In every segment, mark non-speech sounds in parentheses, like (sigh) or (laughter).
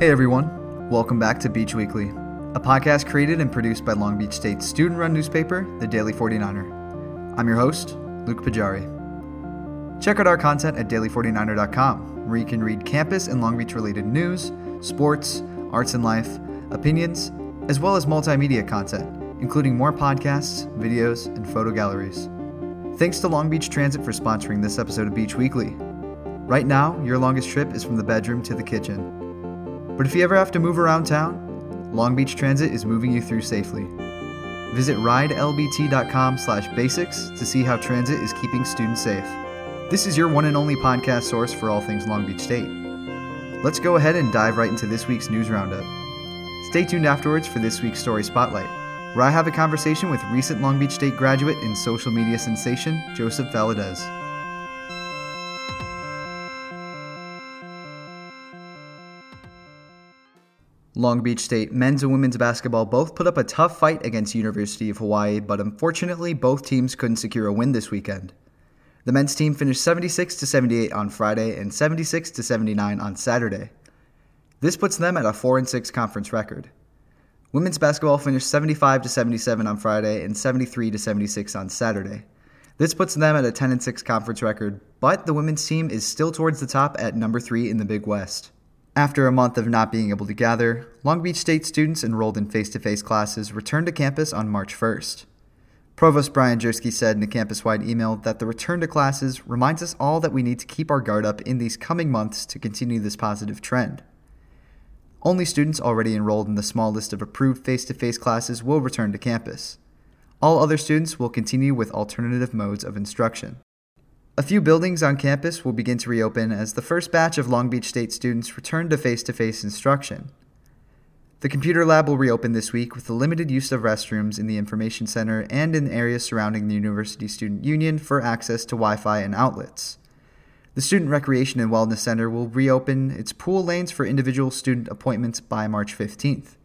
Hey everyone, welcome back to Beach Weekly, a podcast created and produced by Long Beach State's student run newspaper, The Daily 49er. I'm your host, Luke Pajari. Check out our content at daily49er.com, where you can read campus and Long Beach related news, sports, arts and life, opinions, as well as multimedia content, including more podcasts, videos, and photo galleries. Thanks to Long Beach Transit for sponsoring this episode of Beach Weekly. Right now, your longest trip is from the bedroom to the kitchen. But if you ever have to move around town, Long Beach Transit is moving you through safely. Visit ridelbt.com/basics to see how transit is keeping students safe. This is your one and only podcast source for all things Long Beach State. Let's go ahead and dive right into this week's news roundup. Stay tuned afterwards for this week's story spotlight, where I have a conversation with recent Long Beach State graduate and social media sensation Joseph Valadez. Long Beach State men's and women's basketball both put up a tough fight against University of Hawaii, but unfortunately both teams couldn't secure a win this weekend. The men's team finished 76 to 78 on Friday and 76 to 79 on Saturday. This puts them at a 4 and 6 conference record. Women's basketball finished 75 to 77 on Friday and 73 to 76 on Saturday. This puts them at a 10 and 6 conference record, but the women's team is still towards the top at number 3 in the Big West. After a month of not being able to gather, Long Beach State students enrolled in face to face classes returned to campus on March 1st. Provost Brian Jersky said in a campus wide email that the return to classes reminds us all that we need to keep our guard up in these coming months to continue this positive trend. Only students already enrolled in the small list of approved face to face classes will return to campus. All other students will continue with alternative modes of instruction. A few buildings on campus will begin to reopen as the first batch of Long Beach State students return to face to face instruction. The computer lab will reopen this week with the limited use of restrooms in the information center and in areas surrounding the University Student Union for access to Wi Fi and outlets. The Student Recreation and Wellness Center will reopen its pool lanes for individual student appointments by March 15th.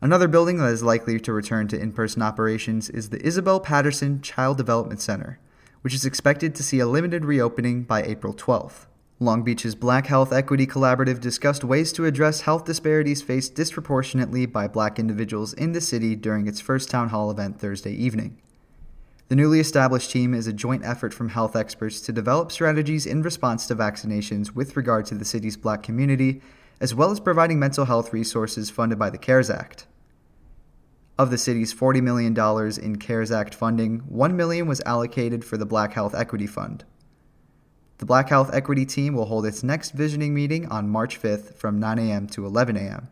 Another building that is likely to return to in person operations is the Isabel Patterson Child Development Center which is expected to see a limited reopening by April 12th. Long Beach's Black Health Equity Collaborative discussed ways to address health disparities faced disproportionately by black individuals in the city during its first town hall event Thursday evening. The newly established team is a joint effort from health experts to develop strategies in response to vaccinations with regard to the city's black community, as well as providing mental health resources funded by the CARES Act. Of the city's $40 million in CARES Act funding, 1 million was allocated for the Black Health Equity Fund. The Black Health Equity team will hold its next visioning meeting on March 5th from 9 a.m. to 11 a.m.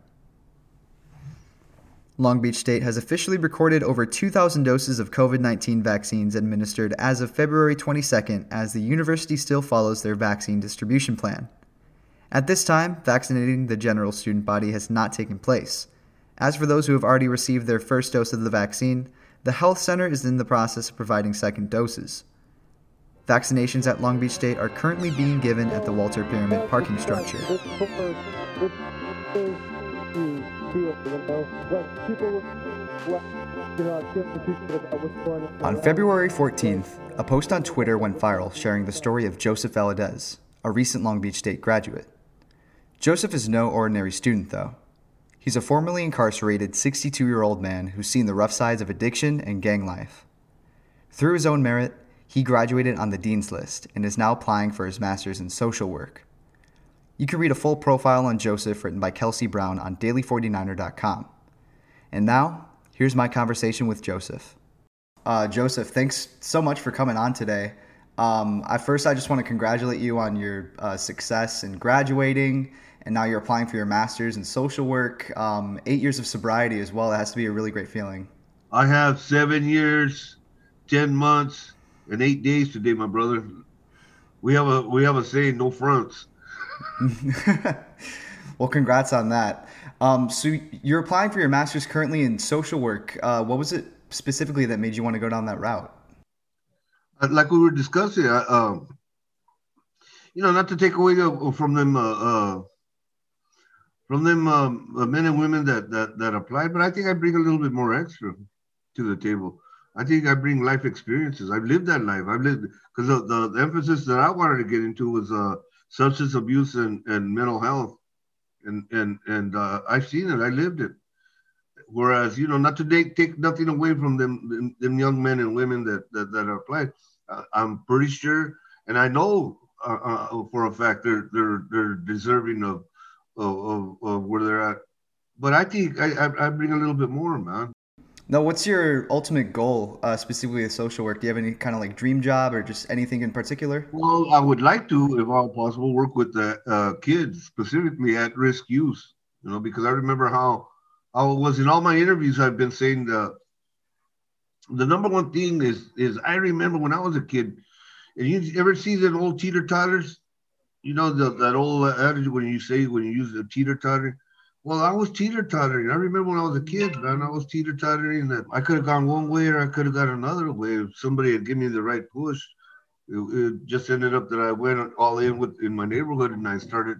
Long Beach State has officially recorded over 2,000 doses of COVID 19 vaccines administered as of February 22nd as the university still follows their vaccine distribution plan. At this time, vaccinating the general student body has not taken place. As for those who have already received their first dose of the vaccine, the health center is in the process of providing second doses. Vaccinations at Long Beach State are currently being given at the Walter Pyramid parking structure. On February 14th, a post on Twitter went viral sharing the story of Joseph Valadez, a recent Long Beach State graduate. Joseph is no ordinary student, though. He's a formerly incarcerated 62 year old man who's seen the rough sides of addiction and gang life. Through his own merit, he graduated on the Dean's List and is now applying for his master's in social work. You can read a full profile on Joseph written by Kelsey Brown on daily49er.com. And now, here's my conversation with Joseph. Uh, Joseph, thanks so much for coming on today. Um, at first, I just want to congratulate you on your uh, success in graduating and now you're applying for your master's in social work. Um, eight years of sobriety as well. It has to be a really great feeling. I have seven years, ten months, and eight days today, my brother. We have a we have a saying, no fronts. (laughs) well, congrats on that. Um, so you're applying for your master's currently in social work. Uh, what was it specifically that made you want to go down that route? Uh, like we were discussing, uh, um, you know, not to take away from them uh, uh, from them um, uh, men and women that, that that applied, but I think I bring a little bit more extra to the table. I think I bring life experiences. I've lived that life. I've lived because the, the, the, emphasis that I wanted to get into was uh, substance abuse and, and mental health. and and and uh, I've seen it. I lived it. Whereas, you know, not to take, take nothing away from them, them, them young men and women that that, that playing. Uh, I'm pretty sure, and I know uh, uh, for a fact they're they're they're deserving of of, of, where they're at. But I think I, I bring a little bit more, man. Now, what's your ultimate goal, uh, specifically with social work? Do you have any kind of like dream job or just anything in particular? Well, I would like to, if all possible, work with the uh, kids, specifically at risk youth. You know, because I remember how I was in all my interviews. I've been saying the the number one thing is is I remember when I was a kid, and you ever see the old teeter totters? You know the, that old adage when you say when you use the teeter totter. Well, I was teeter tottering. I remember when I was a kid, man. I was teeter tottering that I could have gone one way or I could have gone another way if somebody had given me the right push. It, it, just ended up that I went all in with in my neighborhood and I started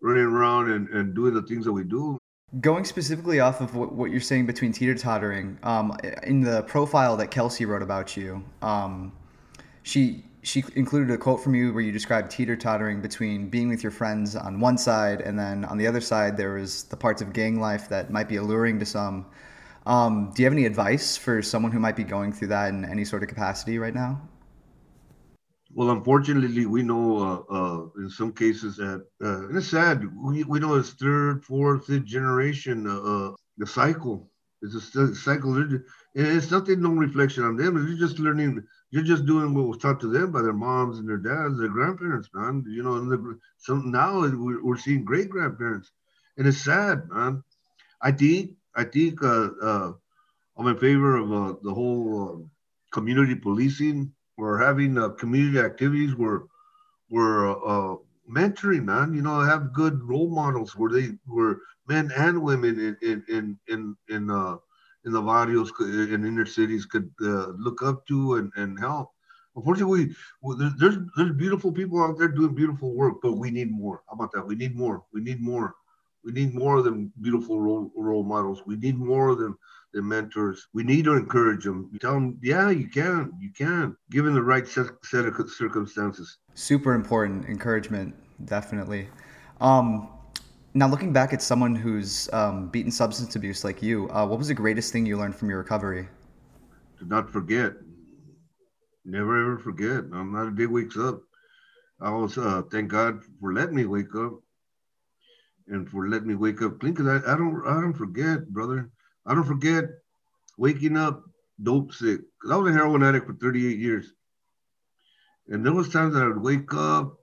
running around and, and doing the things that we do. Going specifically off of what, what you're saying between teeter tottering, um, in the profile that Kelsey wrote about you, um, she she included a quote from you where you described teeter tottering between being with your friends on one side and then on the other side there was the parts of gang life that might be alluring to some. Um, do you have any advice for someone who might be going through that in any sort of capacity right now? Well, unfortunately, we know uh, uh, in some cases that, uh, and it's sad, we, we know it's third, fourth, fifth generation, uh, uh, the cycle. It's a cycle. And it's nothing, no reflection on them. It's just learning. You're just doing what was taught to them by their moms and their dads, their grandparents, man. You know, and the, so now we're, seeing great grandparents. And it's sad, man. I think, I think uh, I'm in favor of the whole community policing we're having uh, community activities where we're uh, mentoring, man. You know, have good role models where they were men and women in in in in in, uh, in the barrios in inner cities could uh, look up to and, and help. Unfortunately, we, there's there's beautiful people out there doing beautiful work, but we need more. How about that? We need more. We need more. We need more than beautiful role, role models. We need more than the mentors. We need to encourage them. Tell them, yeah, you can, you can, given the right set, set of circumstances. Super important encouragement, definitely. Um, now, looking back at someone who's um, beaten substance abuse like you, uh, what was the greatest thing you learned from your recovery? To not forget. Never ever forget. I'm not a day wakes up. I was uh, thank God for letting me wake up and for letting me wake up clean. Cause I, I don't I don't forget, brother. I don't forget waking up dope sick. Cause I was a heroin addict for 38 years. And there was times that I would wake up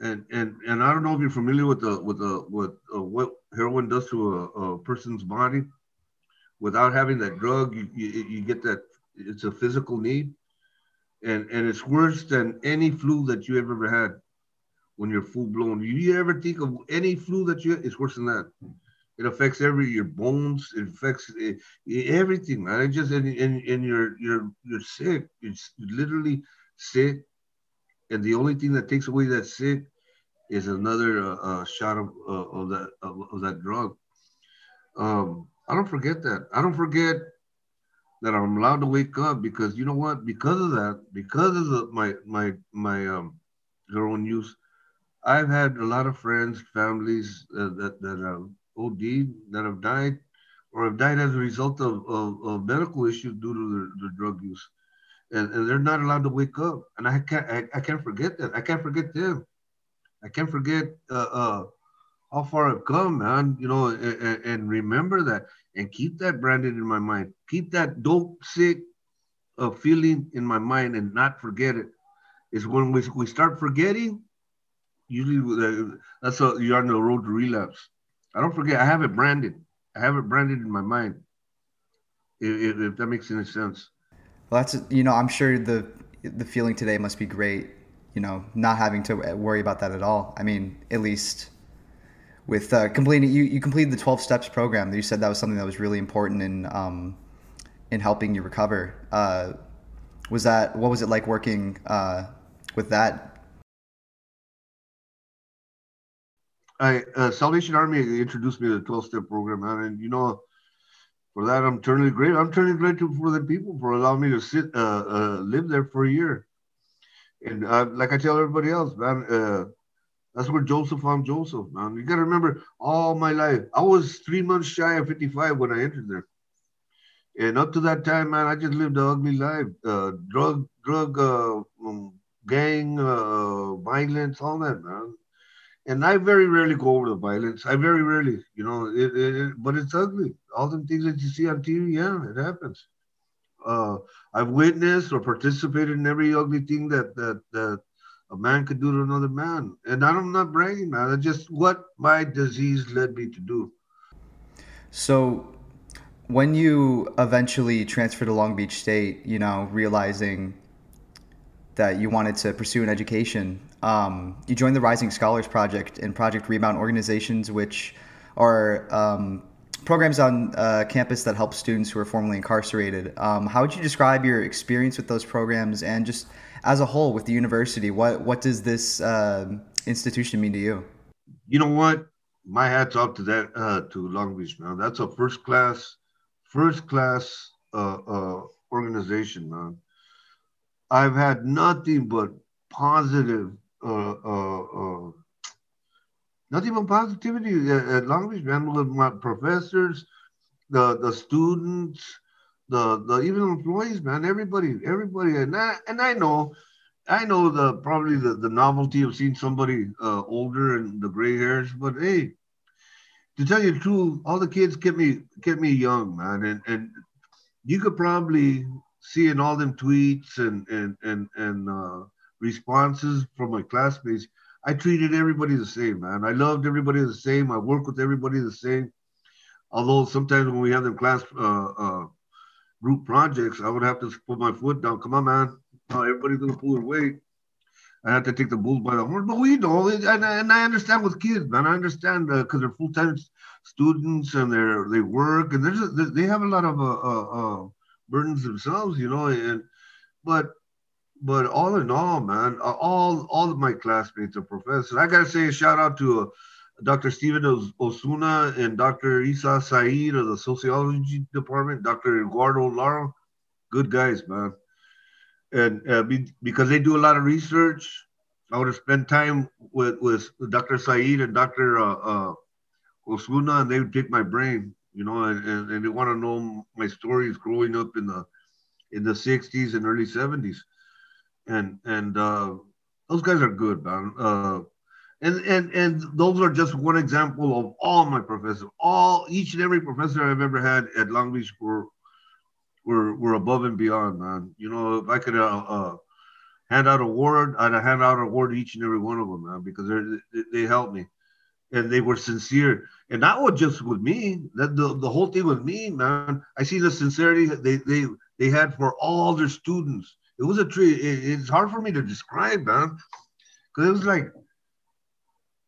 and and and I don't know if you're familiar with the with the with uh, what heroin does to a, a, person's body. Without having that drug, you, you you get that it's a physical need, and and it's worse than any flu that you have ever had when you're full blown. You ever think of any flu that you? It's worse than that. It affects every your bones. It affects it, everything, man. It just and, and, and you're you're you're sick. It's literally sick, and the only thing that takes away that sick is another uh, uh, shot of uh, of that of, of, that drug. Um, I don't forget that. I don't forget that I'm allowed to wake up because you know what? Because of that, because of the, my my my um, heroin use, I've had a lot of friends, families uh, that that um, OD that have died or have died as a result of, of, of medical issues due to their drug use. And, and they're not allowed to wake up. And I can't, I, I can't forget that. I can't forget them. I can't forget uh, uh, how far I've come, man, you know, and, and, remember that and keep that branded in my mind. Keep that dope sick uh, feeling in my mind and not forget it. Is when we, we start forgetting, usually uh, that's a, you're on the road to relapse. I don't forget. I have it branded. I have it branded in my mind. If, if that makes any sense. Well, that's you know, I'm sure the the feeling today must be great. You know, not having to worry about that at all. I mean, at least with uh, completing you you completed the 12 steps program. You said that was something that was really important in um, in helping you recover. Uh, was that what was it like working uh, with that I uh, Salvation Army introduced me to the 12 step program. And you know, for that, I'm eternally grateful. I'm eternally grateful for the people for allowing me to sit, uh, uh, live there for a year. And uh, like I tell everybody else, man, uh, That's where Joseph found Joseph, man. You got to remember, all my life, I was three months shy of 55 when I entered there. And up to that time, man, I just lived an ugly life. Uh, drug, drug, uh, um, gang, violence, all that, man. And I very rarely go over the violence. I very rarely, you know, it, it, it, but it's ugly. All the things that you see on TV, yeah, it happens. Uh, I've witnessed or participated in every ugly thing that that that a man could do to another man. And I'm not bragging, man. It's just what my disease led me to do. So, when you eventually transferred to Long Beach State, you know, realizing that you wanted to pursue an education, um, you joined the Rising Scholars Project and Project Rebound organizations, which are um, programs on uh, campus that help students who are formerly incarcerated. Um, how would you describe your experience with those programs and just as a whole with the university? What what does this uh, institution mean to you? You know what? My hats off to that uh, to Long Beach, man. That's a first class, first class uh, uh, organization, man. I've had nothing but positive, uh, nothing but positivity at, at Long Beach, man. With my professors, the the students, the the even employees, man, everybody, everybody, and I and I know, I know the probably the, the novelty of seeing somebody uh, older and the gray hairs, but hey, to tell you the truth, all the kids kept me kept me young, man, and and you could probably see in all them tweets and and and and uh, responses from my classmates. I treated everybody the same, man. I loved everybody the same. I worked with everybody the same. Although sometimes when we have them class uh, uh, group projects, I would have to put my foot down. Come on, man. Oh, everybody's gonna pull their weight. I have to take the bulls by the horn. But we know, and, and I understand with kids, man. I understand because uh, they're full time students and they're they work and there's a, they have a lot of uh, uh, uh, burdens themselves, you know. And but but all in all, man, all all of my classmates are professors. I gotta say a shout out to uh, Dr. Stephen Osuna and Dr. Isa Said of the sociology department, Dr. Eduardo Lara, good guys, man. And uh, be, because they do a lot of research, I would have spent time with, with Dr. Said and Dr. Uh, uh, Osuna, and they would pick my brain, you know, and, and, and they want to know my stories growing up in the in the 60s and early 70s. And and uh, those guys are good, man. Uh, and and and those are just one example of all my professors. All each and every professor I've ever had at Long Beach were were were above and beyond, man. You know, if I could uh, uh, hand out a award, I'd hand out a award to each and every one of them, man, because they they helped me, and they were sincere, and not just with me. That the, the whole thing with me, man. I see the sincerity they they they had for all their students. It was a tree. It, it's hard for me to describe, man, because it was like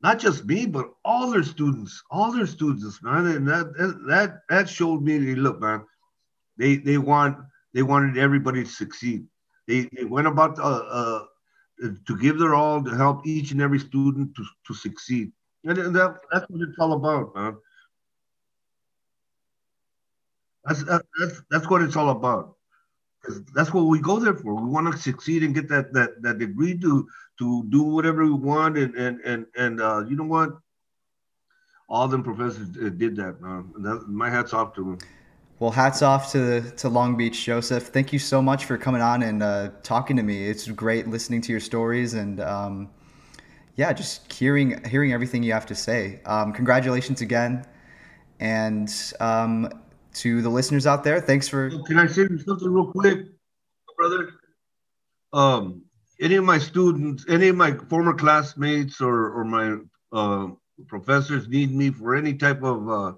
not just me, but all their students, all their students, man. And that that that showed me, look, man, they they want they wanted everybody to succeed. They, they went about uh, uh, to give their all to help each and every student to, to succeed. And, and that, that's what it's all about, man. That's, that's, that's what it's all about that's what we go there for. We want to succeed and get that that that degree to to do whatever we want, and and and and uh, you know what? All them professors did that, man. That, my hats off to them. Well, hats off to to Long Beach, Joseph. Thank you so much for coming on and uh, talking to me. It's great listening to your stories and um, yeah, just hearing hearing everything you have to say. Um, congratulations again, and um, to the listeners out there. Thanks for. Can I say something real quick, brother? Um, any of my students, any of my former classmates, or or my uh, professors need me for any type of uh,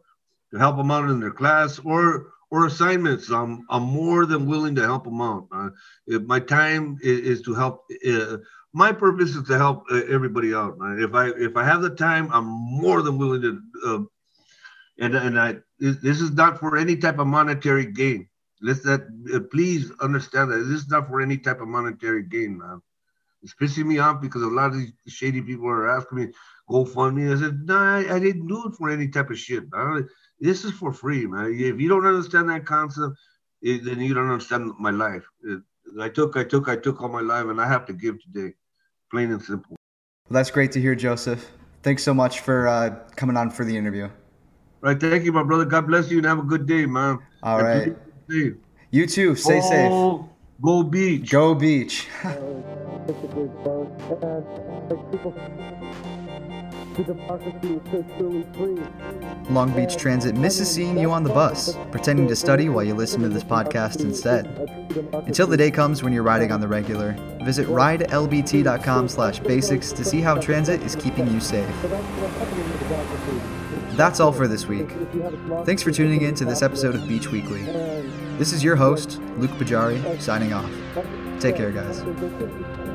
to help them out in their class or or assignments, I'm I'm more than willing to help them out. Uh, my time is, is to help. Uh, my purpose is to help uh, everybody out. If I if I have the time, I'm more than willing to uh, and and I this is not for any type of monetary gain. Let's that uh, please understand that this is not for any type of monetary gain, man. It's pissing me off because a lot of these shady people are asking me GoFundMe. I said, no, I, I didn't do it for any type of shit. Man. This is for free, man. If you don't understand that concept, it, then you don't understand my life. It, I took, I took, I took all my life, and I have to give today, plain and simple. that's great to hear, Joseph. Thanks so much for uh, coming on for the interview. Right. Thank you, my brother. God bless you and have a good day, man. All right. You too. Stay safe. Go- beach. Go beach. basically both and like people the democracy is (laughs) so truly free. Long Beach Transit misses seeing you on the bus, pretending to study while you listen to this podcast instead. Until the day comes when you're riding on the regular, visit ridelbt.com slash basics to see how transit is keeping you safe. That's all for this week. Thanks for tuning in to this episode of Beach Weekly. This is your host, Luke Pajari, signing off. Take care, guys. guys.